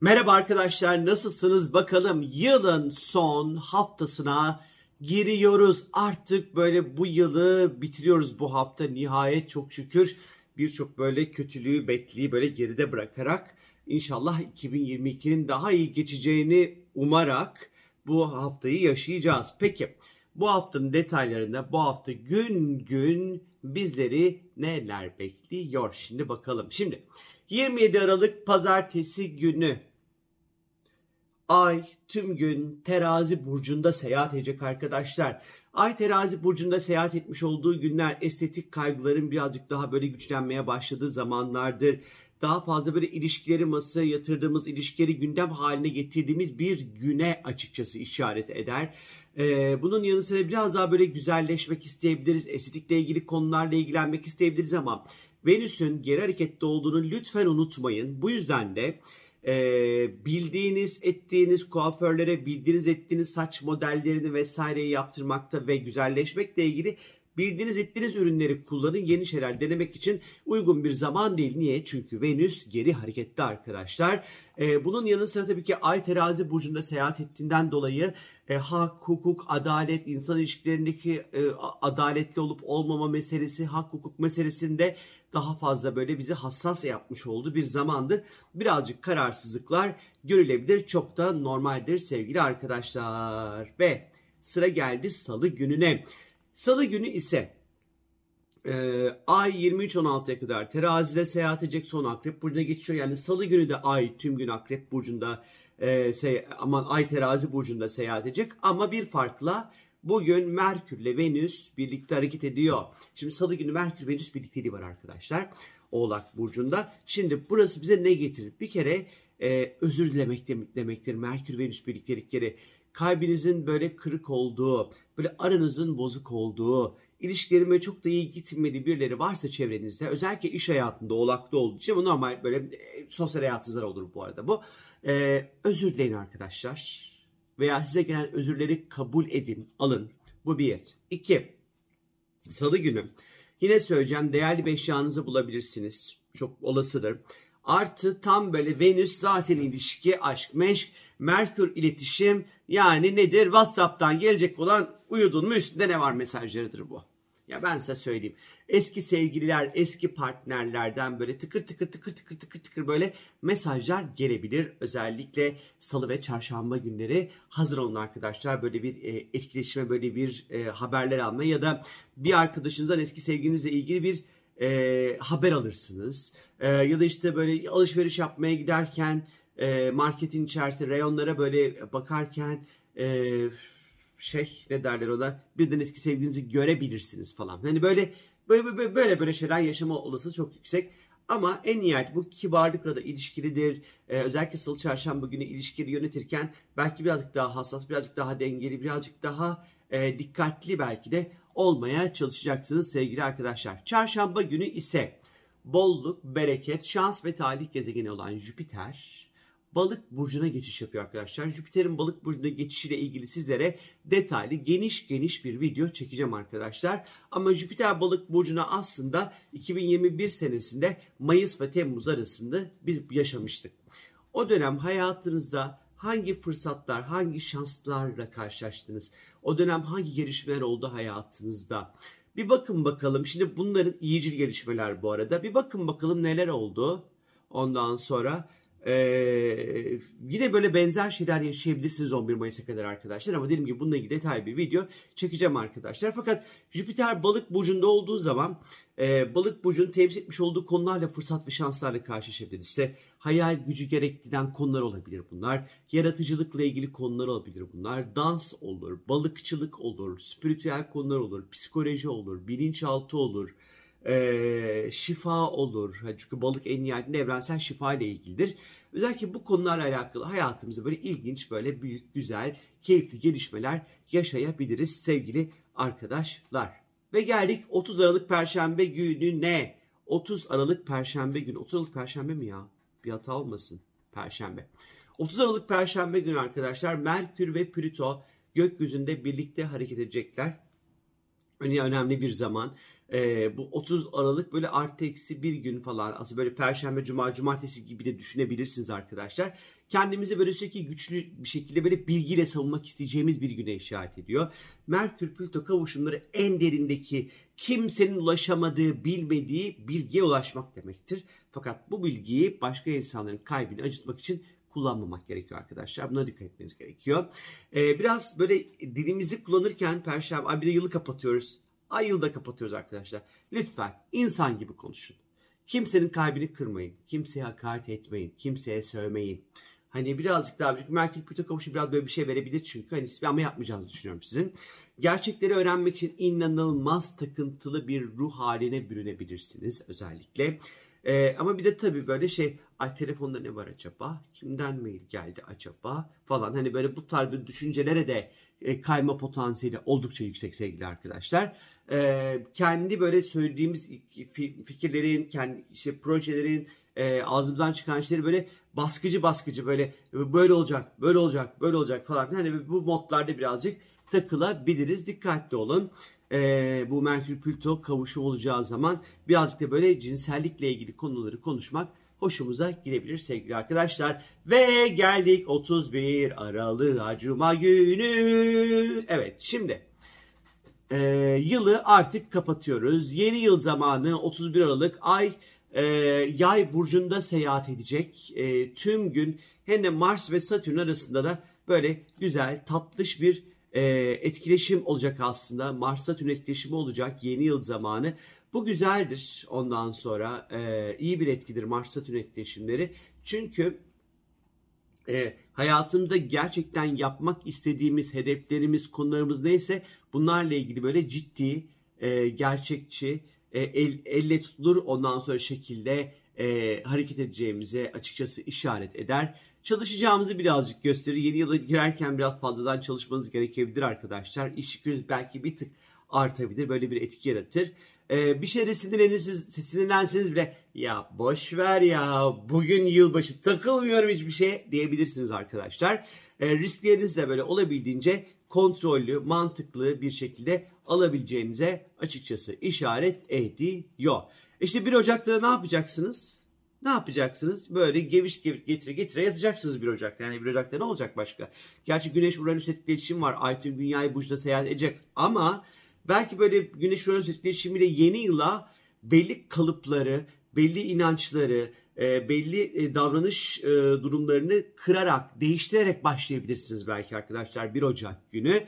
Merhaba arkadaşlar nasılsınız bakalım yılın son haftasına giriyoruz. Artık böyle bu yılı bitiriyoruz bu hafta nihayet çok şükür birçok böyle kötülüğü bekliği böyle geride bırakarak inşallah 2022'nin daha iyi geçeceğini umarak bu haftayı yaşayacağız. Peki bu haftanın detaylarında bu hafta gün gün bizleri neler bekliyor şimdi bakalım. Şimdi 27 Aralık pazartesi günü Ay tüm gün terazi burcunda seyahat edecek arkadaşlar. Ay terazi burcunda seyahat etmiş olduğu günler estetik kaygıların birazcık daha böyle güçlenmeye başladığı zamanlardır. Daha fazla böyle ilişkileri masaya yatırdığımız, ilişkileri gündem haline getirdiğimiz bir güne açıkçası işaret eder. Ee, bunun yanı sıra biraz daha böyle güzelleşmek isteyebiliriz. Estetikle ilgili konularla ilgilenmek isteyebiliriz ama Venüs'ün geri harekette olduğunu lütfen unutmayın. Bu yüzden de e, bildiğiniz, ettiğiniz kuaförlere bildiğiniz, ettiğiniz saç modellerini vesaireyi yaptırmakta ve güzelleşmekle ilgili bildiğiniz, ettiğiniz ürünleri kullanın. Yeni şeyler denemek için uygun bir zaman değil. Niye? Çünkü Venüs geri harekette arkadaşlar. E, bunun yanı sıra tabii ki Ay terazi burcunda seyahat ettiğinden dolayı e, hak, hukuk, adalet, insan ilişkilerindeki e, adaletli olup olmama meselesi, hak, hukuk meselesinde daha fazla böyle bizi hassas yapmış olduğu bir zamandır. Birazcık kararsızlıklar görülebilir. Çok da normaldir sevgili arkadaşlar. Ve sıra geldi salı gününe. Salı günü ise e, ay 23-16'ya kadar terazide seyahat edecek son akrep burcuna geçiyor. Yani salı günü de ay tüm gün akrep burcunda e, se, aman ay terazi burcunda seyahat edecek. Ama bir farkla Bugün Merkür ile Venüs birlikte hareket ediyor. Şimdi salı günü Merkür Venüs birlikteliği var arkadaşlar. Oğlak Burcu'nda. Şimdi burası bize ne getirir? Bir kere e, özür dilemek demektir. Merkür Venüs birliktelikleri. Kalbinizin böyle kırık olduğu, böyle aranızın bozuk olduğu, ilişkilerime çok da iyi gitmediği birileri varsa çevrenizde özellikle iş hayatında oğlakta olduğu için bu normal böyle e, sosyal hayatınızda olur bu arada bu. Ee, özür dileyin arkadaşlar veya size gelen özürleri kabul edin, alın. Bu bir. İki, salı günü yine söyleyeceğim değerli bir eşyanızı bulabilirsiniz. Çok olasıdır. Artı tam böyle Venüs zaten ilişki, aşk, meşk, Merkür iletişim yani nedir? WhatsApp'tan gelecek olan uyudun mu üstünde ne var mesajlarıdır bu. Ya ben size söyleyeyim. Eski sevgililer, eski partnerlerden böyle tıkır tıkır tıkır tıkır tıkır tıkır böyle mesajlar gelebilir. Özellikle salı ve çarşamba günleri hazır olun arkadaşlar. Böyle bir e, etkileşime, böyle bir e, haberler alma ya da bir arkadaşınızdan eski sevgilinizle ilgili bir e, haber alırsınız. E, ya da işte böyle alışveriş yapmaya giderken e, marketin içerisinde reyonlara böyle bakarken e, şey ne derler ona birden eski sevgilinizi görebilirsiniz falan. Hani böyle böyle böyle, böyle, şeyler yaşama olasılığı çok yüksek. Ama en nihayet bu kibarlıkla da ilişkilidir. Ee, özellikle salı çarşamba günü ilişkileri yönetirken belki birazcık daha hassas, birazcık daha dengeli, birazcık daha e, dikkatli belki de olmaya çalışacaksınız sevgili arkadaşlar. Çarşamba günü ise bolluk, bereket, şans ve talih gezegeni olan Jüpiter balık burcuna geçiş yapıyor arkadaşlar. Jüpiter'in balık burcuna geçişiyle ilgili sizlere detaylı geniş geniş bir video çekeceğim arkadaşlar. Ama Jüpiter balık burcuna aslında 2021 senesinde Mayıs ve Temmuz arasında biz yaşamıştık. O dönem hayatınızda hangi fırsatlar, hangi şanslarla karşılaştınız? O dönem hangi gelişmeler oldu hayatınızda? Bir bakın bakalım. Şimdi bunların iyicil gelişmeler bu arada. Bir bakın bakalım neler oldu. Ondan sonra ee, yine böyle benzer şeyler yaşayabilirsiniz 11 Mayıs'a kadar arkadaşlar ama dediğim gibi bununla ilgili detaylı bir video çekeceğim arkadaşlar. Fakat Jüpiter balık burcunda olduğu zaman e, balık burcunun temsil etmiş olduğu konularla fırsat ve şanslarla karşılaşabiliriz. İşte hayal gücü gerektiren konular olabilir bunlar. Yaratıcılıkla ilgili konular olabilir bunlar. Dans olur, balıkçılık olur, spiritüel konular olur, psikoloji olur, bilinçaltı olur e, şifa olur. Çünkü balık en nihayetinde evrensel şifa ile ilgilidir. Özellikle bu konularla alakalı hayatımızda böyle ilginç, böyle büyük, güzel, keyifli gelişmeler yaşayabiliriz sevgili arkadaşlar. Ve geldik 30 Aralık Perşembe gününe. 30 Aralık Perşembe günü. 30 Aralık Perşembe mi ya? Bir hata olmasın. Perşembe. 30 Aralık Perşembe günü arkadaşlar Merkür ve Plüto gökyüzünde birlikte hareket edecekler. Önemli bir zaman. Ee, bu 30 Aralık böyle artı eksi bir gün falan aslında böyle perşembe, cuma, cumartesi gibi de düşünebilirsiniz arkadaşlar. Kendimizi böyle sürekli güçlü bir şekilde böyle bilgiyle savunmak isteyeceğimiz bir güne işaret ediyor. Merkür Plüto kavuşumları en derindeki kimsenin ulaşamadığı, bilmediği bilgiye ulaşmak demektir. Fakat bu bilgiyi başka insanların kalbini acıtmak için kullanmamak gerekiyor arkadaşlar. Buna dikkat etmeniz gerekiyor. Ee, biraz böyle dilimizi kullanırken perşembe, ay bir de yılı kapatıyoruz. Ay yılda kapatıyoruz arkadaşlar. Lütfen insan gibi konuşun. Kimsenin kalbini kırmayın. Kimseye hakaret etmeyin. Kimseye sövmeyin. Hani birazcık daha çünkü Merkür Plüto kavuşu biraz böyle bir şey verebilir çünkü hani ama yapmayacağınızı düşünüyorum sizin. Gerçekleri öğrenmek için inanılmaz takıntılı bir ruh haline bürünebilirsiniz özellikle. Ee, ama bir de tabii böyle şey ay telefonda ne var acaba? Kimden mail geldi acaba? Falan hani böyle bu tarz bir düşüncelere de e, kayma potansiyeli oldukça yüksek sevgili arkadaşlar. E, kendi böyle söylediğimiz fikirlerin, kendi işte projelerin, e, ağzımızdan çıkan şeyleri böyle baskıcı baskıcı böyle böyle olacak, böyle olacak, böyle olacak falan. Hani bu modlarda birazcık takılabiliriz. Dikkatli olun. E, bu Merkür Plüto kavuşu olacağı zaman birazcık da böyle cinsellikle ilgili konuları konuşmak hoşumuza gidebilir sevgili arkadaşlar. Ve geldik 31 Aralık Cuma günü. Evet şimdi e, yılı artık kapatıyoruz. Yeni yıl zamanı 31 Aralık ay e, yay burcunda seyahat edecek. E, tüm gün hem de Mars ve Satürn arasında da böyle güzel tatlış bir e, etkileşim olacak aslında. Mars Satürn etkileşimi olacak yeni yıl zamanı. Bu güzeldir ondan sonra e, iyi bir etkidir Mars Satürn etkileşimleri. Çünkü e, hayatımda gerçekten yapmak istediğimiz hedeflerimiz, konularımız neyse bunlarla ilgili böyle ciddi, e, gerçekçi, e, el, elle tutulur ondan sonra şekilde e, hareket edeceğimize açıkçası işaret eder. Çalışacağımızı birazcık gösterir. Yeni yıla girerken biraz fazladan çalışmanız gerekebilir arkadaşlar. İş yükünüz belki bir tık artabilir. Böyle bir etki yaratır. Ee, bir şeyde sinirlenirsiniz, sinirlenseniz bile ya boş ver ya bugün yılbaşı takılmıyorum hiçbir şey diyebilirsiniz arkadaşlar. Ee, riskleriniz de böyle olabildiğince kontrollü, mantıklı bir şekilde alabileceğinize açıkçası işaret ediyor. İşte 1 Ocak'ta ne yapacaksınız? Ne yapacaksınız? Böyle geviş getire getire yatacaksınız 1 Ocak'ta. Yani 1 Ocak'ta ne olacak başka? Gerçi Güneş Uranüs etkileşim var. Ay tüm dünyayı burçta seyahat edecek. Ama belki böyle Güneş Uranüs etkileşimiyle yeni yıla belli kalıpları, belli inançları, e, belli e, davranış e, durumlarını kırarak, değiştirerek başlayabilirsiniz belki arkadaşlar 1 Ocak günü.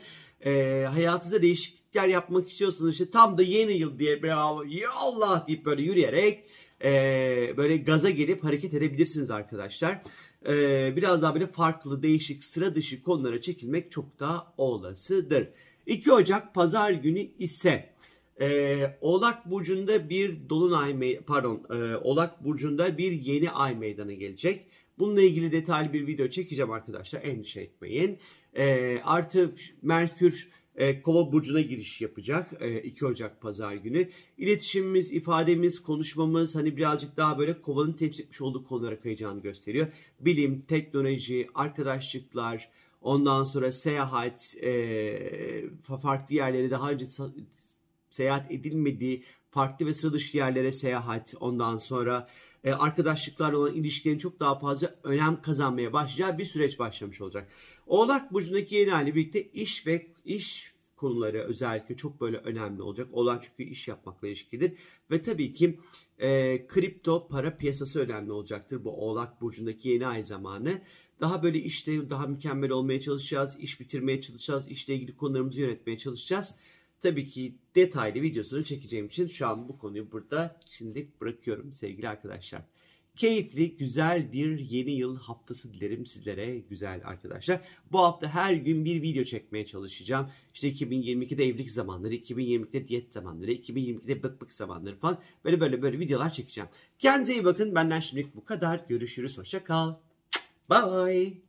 Hayatınızda değişiklikler yapmak istiyorsanız işte tam da yeni yıl diye bravo ya Allah deyip böyle yürüyerek böyle gaza gelip hareket edebilirsiniz arkadaşlar. Biraz daha böyle farklı, değişik, sıra dışı konulara çekilmek çok daha olasıdır. 2 Ocak pazar günü ise e, Oğlak burcunda bir dolunay pardon e, Oğlak burcunda bir yeni ay meydana gelecek. Bununla ilgili detaylı bir video çekeceğim arkadaşlar. Endişe etmeyin. E, artı Merkür e, Kova burcuna giriş yapacak e, 2 Ocak pazar günü. İletişimimiz, ifademiz, konuşmamız hani birazcık daha böyle Kova'nın temsil etmiş olduğu konulara kayacağını gösteriyor. Bilim, teknoloji, arkadaşlıklar, ondan sonra seyahat, e, farklı yerlere daha önce seyahat edilmediği farklı ve sıra dışı yerlere seyahat, ondan sonra e, arkadaşlıklarla olan ilişkilerin çok daha fazla önem kazanmaya başlayacağı bir süreç başlamış olacak. Oğlak burcundaki yeni hali birlikte iş ve iş konuları özellikle çok böyle önemli olacak. Olan çünkü iş yapmakla ilişkidir. Ve tabii ki e, kripto para piyasası önemli olacaktır bu Oğlak Burcu'ndaki yeni ay zamanı. Daha böyle işte daha mükemmel olmaya çalışacağız, iş bitirmeye çalışacağız, işle ilgili konularımızı yönetmeye çalışacağız. Tabii ki detaylı videosunu çekeceğim için şu an bu konuyu burada şimdilik bırakıyorum sevgili arkadaşlar. Keyifli, güzel bir yeni yıl haftası dilerim sizlere güzel arkadaşlar. Bu hafta her gün bir video çekmeye çalışacağım. İşte 2022'de evlilik zamanları, 2022'de diyet zamanları, 2022'de bık bık zamanları falan böyle böyle böyle videolar çekeceğim. Kendinize iyi bakın. Benden şimdilik bu kadar. Görüşürüz. Hoşça kal. Bye.